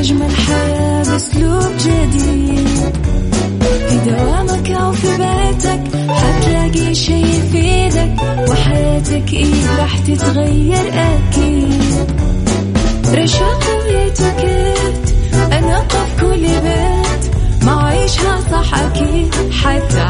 أجمل حياة بأسلوب جديد. في دوامك أو في بيتك حتلاقي شي يفيدك وحياتك إيه راح تتغير أكيد. رشاق ويتوكيت أنا قف كل بيت ما عيشها صح أكيد حتعيشها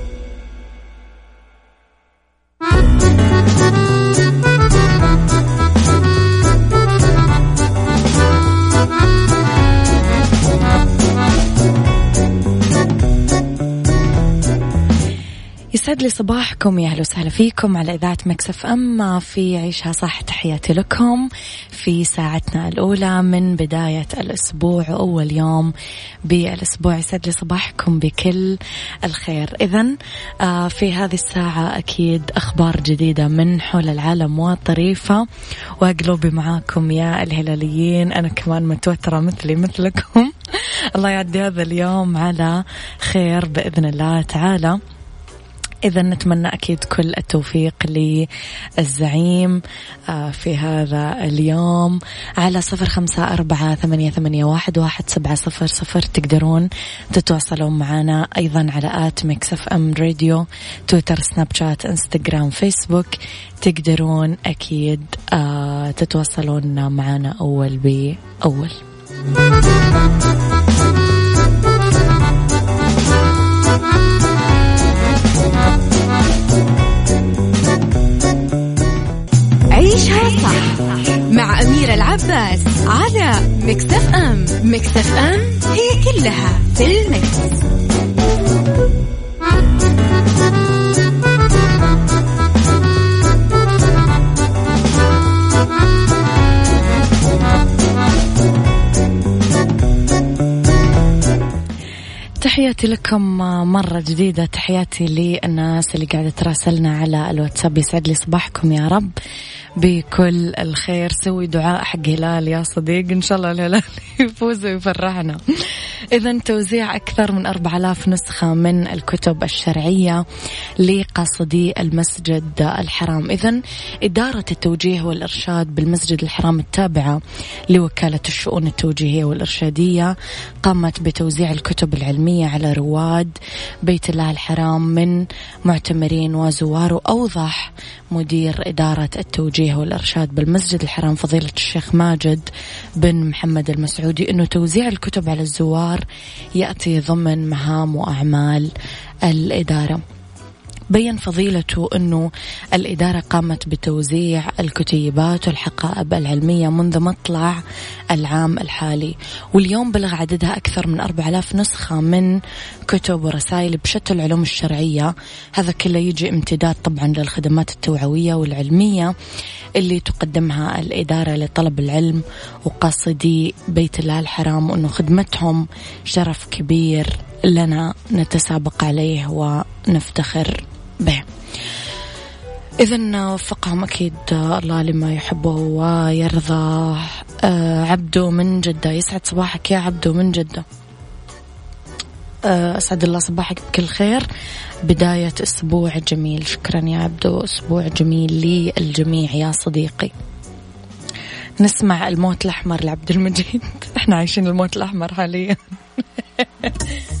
لي صباحكم يا أهلا وسهلا فيكم على إذاعة مكسف أم. في عيشها صح تحياتي لكم في ساعتنا الأولى من بداية الأسبوع واول يوم بالأسبوع. يسعد لي صباحكم بكل الخير. اذا آه، في هذه الساعة أكيد أخبار جديدة من حول العالم وطريفه وقلوبي معاكم يا الهلاليين. أنا كمان متوترة مثلي مثلكم. الله يعدي هذا اليوم على خير بإذن الله تعالى. إذا نتمنى أكيد كل التوفيق للزعيم آه، في هذا اليوم. على صفر خمسة أربعة ثمانية, ثمانية واحد, واحد سبعة صفر صفر تقدرون تتواصلون معنا أيضا على at Mix FM Radio تويتر سناب شات إنستغرام فيسبوك. تقدرون أكيد آه، تتواصلون معنا أول بأول. العباس على مكتف أم. مكتف أم هي كلها في المكس. تحياتي لكم مرة جديدة. تحياتي للناس اللي قاعدة تراسلنا على الواتساب. يسعد لي صباحكم يا رب. بكل الخير. سوي دعاء حق هلال يا صديق. إن شاء الله الهلال يفوز ويفرحنا. إذا توزيع أكثر من أربع آلاف نسخة من الكتب الشرعية لقاصدي المسجد الحرام. إذا إدارة التوجيه والإرشاد بالمسجد الحرام التابعة لوكالة الشؤون التوجيهية والإرشادية قامت بتوزيع الكتب العلمية على رواد بيت الله الحرام من معتمرين وزوار وأوضح مدير إدارة التوجيه والإرشاد بالمسجد الحرام فضيلة الشيخ ماجد بن محمد المسعودي أنه توزيع الكتب على الزوار يأتي ضمن مهام وأعمال الإدارة. بين فضيلته أنه الإدارة قامت بتوزيع الكتيبات والحقائب العلمية منذ مطلع العام الحالي واليوم بلغ عددها أكثر من 4000 نسخة من كتب ورسائل بشتى العلوم الشرعية. هذا كله يجي امتداد طبعا للخدمات التوعوية والعلمية اللي تقدمها الإدارة لطلب العلم وقاصدي بيت الله الحرام وأنه خدمتهم شرف كبير لنا نتسابق عليه ونفتخر به. إذا وفقهم أكيد الله لما يحبه ويرضى. آه، عبده من جدة. يسعد صباحك يا عبده من جدة. آه، أسعد الله صباحك بكل خير. بداية أسبوع جميل. شكرا يا عبدو. أسبوع جميل للجميع يا صديقي. نسمع الموت الأحمر لعبد المجيد. إحنا عايشين الموت الأحمر حاليا.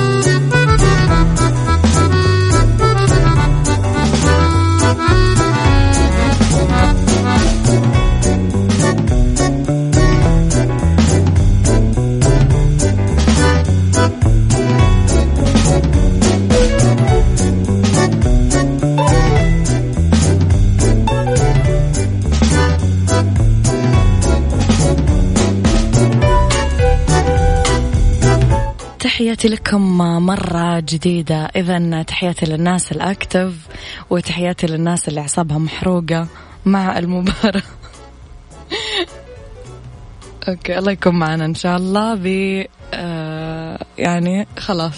لكم مرة جديدة. إذا تحياتي للناس الأكتف وتحياتي للناس اللي أعصابها محروقة مع المباراة. أوكي الله يكون معنا إن شاء الله. ب آه، يعني خلاص.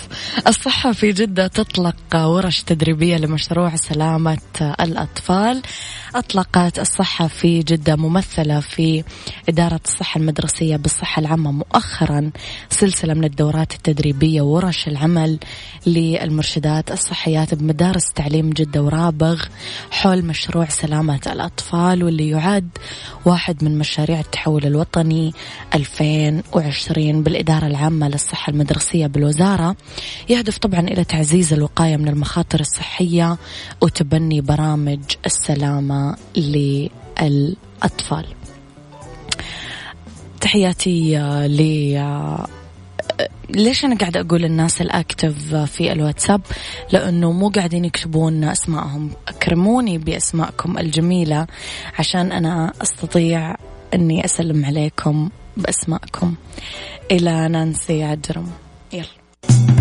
الصحة في جدة تطلق ورش تدريبية لمشروع سلامة الأطفال. أطلقت الصحة في جدة ممثلة في إدارة الصحة المدرسية بالصحة العامة مؤخرا سلسلة من الدورات التدريبية ورش العمل للمرشدات الصحيات بمدارس تعليم جدة ورابغ حول مشروع سلامة الأطفال واللي يعد واحد من مشاريع التحول الوطني 2020 بالإدارة العامة للصحة المدرسية بالوزارة. يهدف طبعا إلى تعزيز الوقاية من المخاطر الصحية وتبني برامج السلامة للأطفال. تحياتي ل ليش أنا قاعدة أقول الناس الأكتف في الواتساب؟ لأنه مو قاعدين يكتبون أسمائهم. أكرموني بأسمائكم الجميلة عشان أنا أستطيع أني أسلم عليكم بأسمائكم. إلى نانسي عجرم يلا.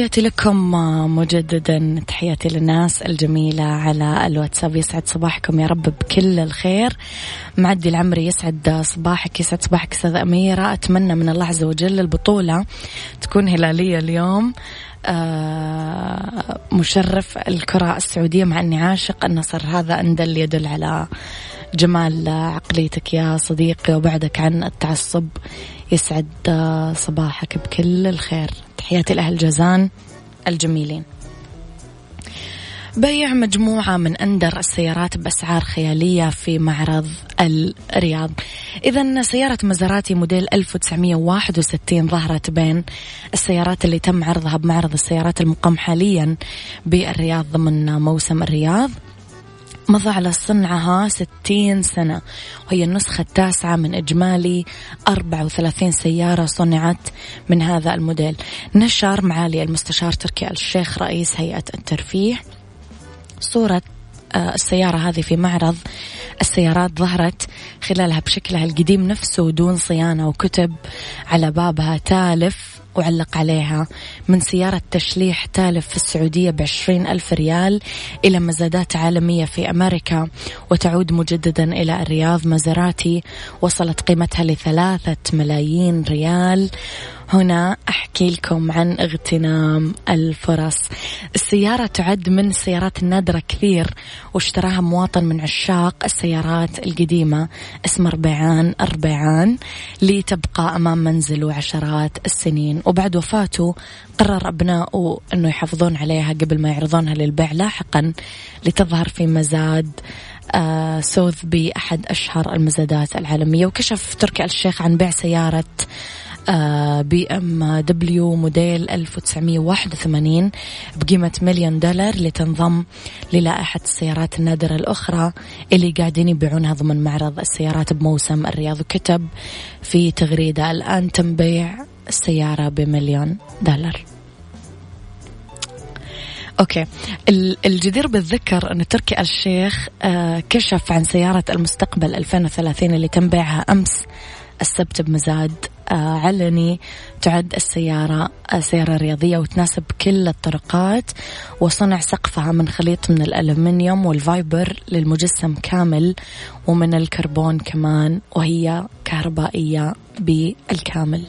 تحياتي لكم مجددا تحياتي للناس الجميلة على الواتساب. يسعد صباحكم يا رب بكل الخير. معدي العمري يسعد صباحك يسعد صباحك أستاذ أميرة. أتمنى من الله عز وجل البطولة تكون هلالية اليوم. آه مشرف الكرة السعودية مع أني عاشق. النصر هذا أن دل يدل على جمال عقليتك يا صديقي وبعدك عن التعصب. يسعد صباحك بكل الخير. تحياتي لأهل جازان الجميلين. بيع مجموعة من أندر السيارات بأسعار خيالية في معرض الرياض. إذا سيارة مزاراتي موديل 1961 ظهرت بين السيارات اللي تم عرضها بمعرض السيارات المقام حاليا بالرياض ضمن موسم الرياض. مضى على صنعها 60 سنة وهي النسخة التاسعة من إجمالي 34 سيارة صنعت من هذا الموديل. نشر معالي المستشار تركي الشيخ رئيس هيئة الترفيه صورة آه، السيارة هذه في معرض. السيارات ظهرت خلالها بشكلها القديم نفسه دون صيانة وكتب على بابها تالف. وعلق عليها. من سيارة تشليح تالف في السعودية بعشرين ألف ريال إلى مزادات عالمية في أمريكا وتعود مجددا إلى الرياض مزاراتي وصلت قيمتها لثلاثة ملايين ريال. هنا أحكي لكم عن اغتنام الفرص السيارة تعد من السيارات النادرة كثير واشتراها مواطن من عشاق السيارات القديمة اسمه ربيعان الربيعان لتبقى أمام منزله عشرات السنين. وبعد وفاته قرر أبنائه أنه يحافظون عليها قبل ما يعرضونها للبيع لاحقا لتظهر في مزاد آه سوث بأحد أشهر المزادات العالمية. وكشف تركي الشيخ عن بيع سيارة BMW موديل 1981 بقيمة مليون دولار لتنضم للائحة السيارات النادرة الأخرى اللي قاعدين يبيعونها ضمن معرض السيارات بموسم الرياض وكتب في تغريدة الآن تم بيع السيارة بمليون دولار. okay. الجدير بالذكر أن تركي الشيخ آه، كشف عن سيارة المستقبل 2030 اللي تم بيعها أمس السبت بمزاد آه، علني تعد السيارة آه، سيارة رياضية وتناسب كل الطرقات وصنع سقفها من خليط من الألمنيوم والفايبر للمجسم كامل ومن الكربون كمان وهي كهربائية بالكامل.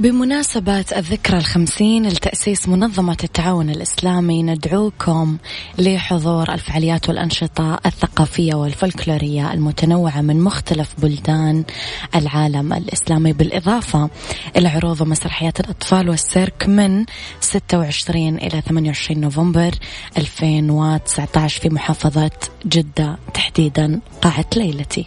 بمناسبة الذكرى الخمسين لتأسيس منظمة التعاون الإسلامي ندعوكم لحضور الفعاليات والأنشطة الثقافية والفلكلورية المتنوعة من مختلف بلدان العالم الإسلامي بالإضافة إلى عروض ومسرحيات الأطفال والسيرك من 26 إلى 28 نوفمبر 2019 في محافظة جدة تحديدا قاعة ليلتي.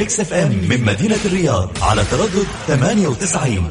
ميكس اف ام من مدينة الرياض على تردد 98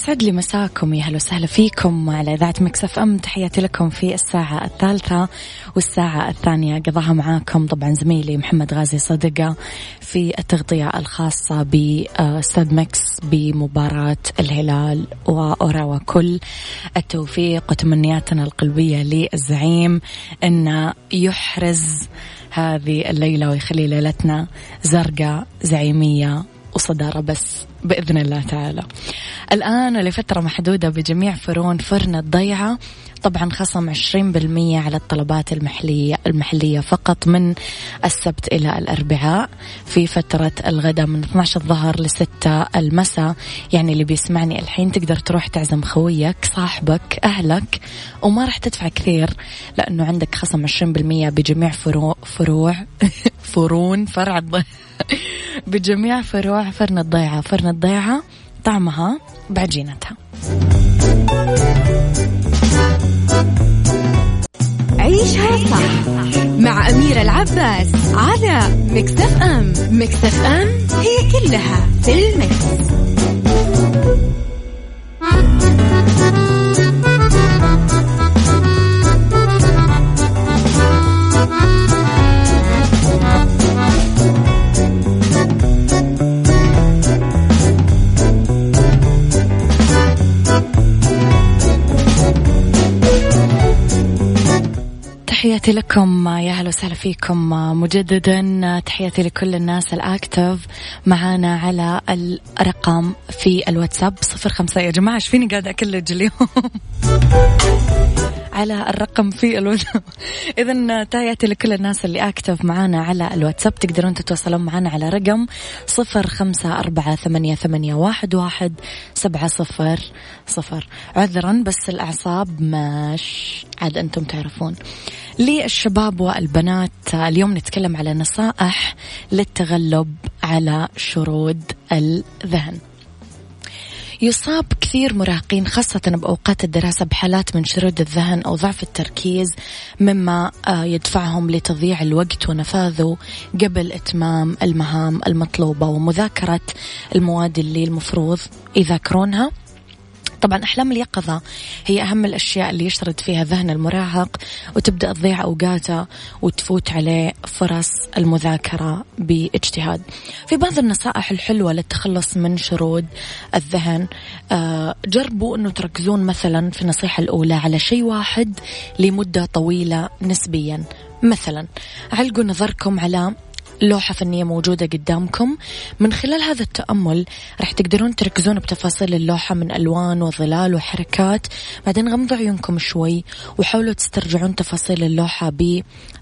يسعد لي مساكم. يا هلا وسهلا فيكم على إذاعة Mix FM. تحياتي لكم في الساعة الثالثة والساعة الثانية. قضاها معاكم طبعا زميلي محمد غازي صدقة في التغطية الخاصة بستاد Mix بمباراة الهلال وأوراوا كل التوفيق وتمنياتنا القلبية للزعيم أن يحرز هذه الليلة ويخلي ليلتنا زرقاء زعيمية وصدارة بس. بإذن الله تعالى. الآن ولفترة محدودة بجميع فرون فرن الضيعة طبعا خصم 20% على الطلبات المحلية المحلية فقط من السبت إلى الأربعاء. في فترة الغداء من 12 الظهر لستة المساء. يعني اللي بيسمعني الحين تقدر تروح تعزم خويك صاحبك أهلك وما راح تدفع كثير لأنه عندك خصم 20% بجميع فروع فروع. فرون فرع الضيعة بجميع فروع فرن الضيعة. فرن الضيعة طعمها بعجينتها عيشها صح مع أميرة العباس على مكتف أم. مكتف أم هي كلها في المكس. تحياتي لكم يا هلا وسهلا فيكم. مجددا تحياتي لكل الناس الأكتف. معانا على الرقم في الواتساب صفر خمسة. يا جماعة إيش فيني قاعدة أكلج اليوم؟ على الرقم في الواتساب إذا تحياتي لكل الناس اللي أكتف معانا على الواتساب تقدرون تتواصلون معنا على رقم صفر خمسة أربعة ثمانية, ثمانية واحد, واحد سبعة صفر صفر. عذرا بس الأعصاب مش عاد أنتم تعرفون. للشباب والبنات اليوم نتكلم على نصائح للتغلب على شرود الذهن. يصاب كثير مراهقين خاصة بأوقات الدراسة بحالات من شرود الذهن أو ضعف التركيز مما آه، يدفعهم لتضييع الوقت ونفاذه قبل إتمام المهام المطلوبة ومذاكرة المواد اللي المفروض يذاكرونها. طبعا أحلام اليقظة هي أهم الأشياء اللي يشرد فيها ذهن المراهق وتبدأ تضيع أوقاته وتفوت عليه فرص المذاكرة باجتهاد. في بعض النصائح الحلوة للتخلص من شرود الذهن آه، جربوا أنه تركزون مثلا في النصيحة الأولى على شيء واحد لمدة طويلة نسبيا. مثلا علقوا نظركم على لوحة فنية موجودة قدامكم. من خلال هذا التأمل راح تقدرون تركزون بتفاصيل اللوحة من ألوان وظلال وحركات. بعدين غمضوا عيونكم شوي وحاولوا تسترجعون تفاصيل اللوحة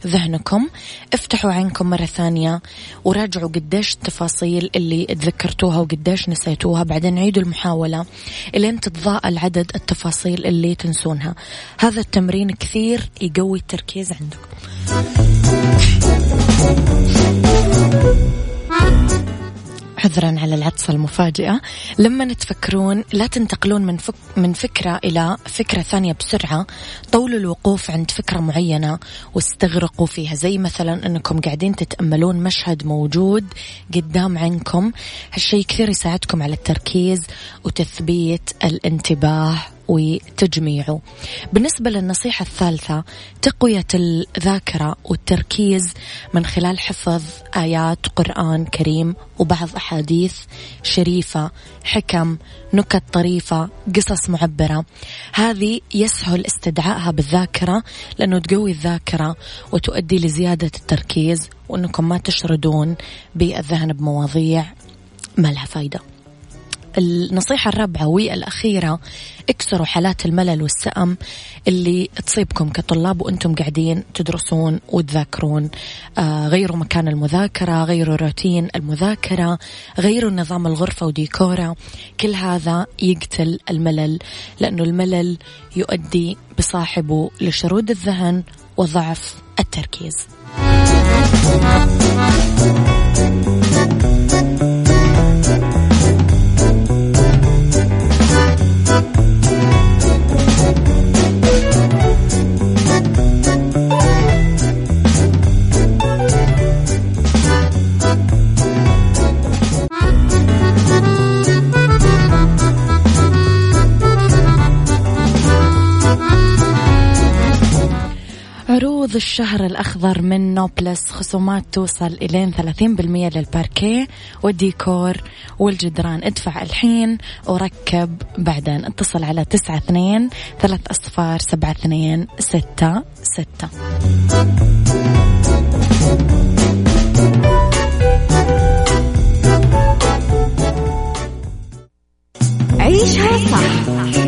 بذهنكم. افتحوا عينكم مرة ثانية وراجعوا قديش التفاصيل اللي تذكرتوها وقديش نسيتوها. بعدين عيدوا المحاولة إلين تتضاءل عدد التفاصيل اللي تنسونها. هذا التمرين كثير يقوي التركيز عندكم. عذرا على العطسة المفاجئة. لما تفكرون لا تنتقلون من فك من فكرة إلى فكرة ثانية بسرعة. طولوا الوقوف عند فكرة معينة واستغرقوا فيها. زي مثلا أنكم قاعدين تتأملون مشهد موجود قدام عينكم هالشيء كثير يساعدكم على التركيز وتثبيت الانتباه وتجميعه بالنسبة للنصيحة الثالثة تقوية الذاكرة والتركيز من خلال حفظ آيات قرآن كريم وبعض أحاديث شريفة حكم نكت طريفة قصص معبرة. هذه يسهل استدعائها بالذاكرة لأنه تقوي الذاكرة وتؤدي لزيادة التركيز وأنكم ما تشردون بالذهن بمواضيع ما لها فايدة. النصيحة الرابعة والأخيرة اكسروا حالات الملل والسأم اللي تصيبكم كطلاب وأنتم قاعدين تدرسون وتذاكرون. آه غيروا مكان المذاكرة غيروا روتين المذاكرة غيروا نظام الغرفة وديكورة. كل هذا يقتل الملل لأنه الملل يؤدي بصاحبه لشرود الذهن وضعف التركيز. عروض الشهر الأخضر من نوبلس خصومات توصل إلين 30% للباركيه والديكور والجدران. ادفع الحين وركب بعدين. اتصل على تسعة اثنين ثلاث أصفار سبعة اثنين ستة ستة. عيشها صح.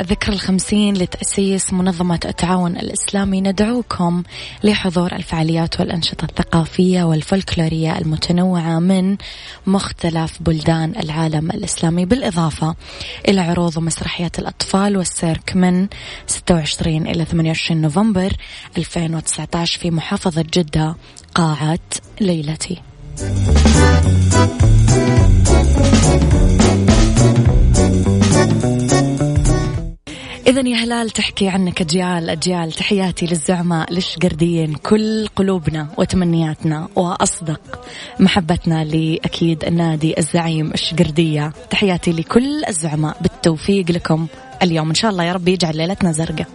الذكرى الخمسين لتأسيس منظمة التعاون الإسلامي ندعوكم لحضور الفعاليات والأنشطة الثقافية والفولكلورية المتنوعة من مختلف بلدان العالم الإسلامي بالإضافة إلى عروض ومسرحيات الأطفال والسيرك من 26 إلى 28 نوفمبر 2019 في محافظة جدة قاعة ليلتي. إذا يا هلال تحكي عنك أجيال أجيال تحياتي للزعماء للشقرديين كل قلوبنا وتمنياتنا وأصدق محبتنا لأكيد النادي الزعيم الشقردية. تحياتي لكل الزعماء بالتوفيق لكم اليوم. إن شاء الله يا رب يجعل ليلتنا زرقاء.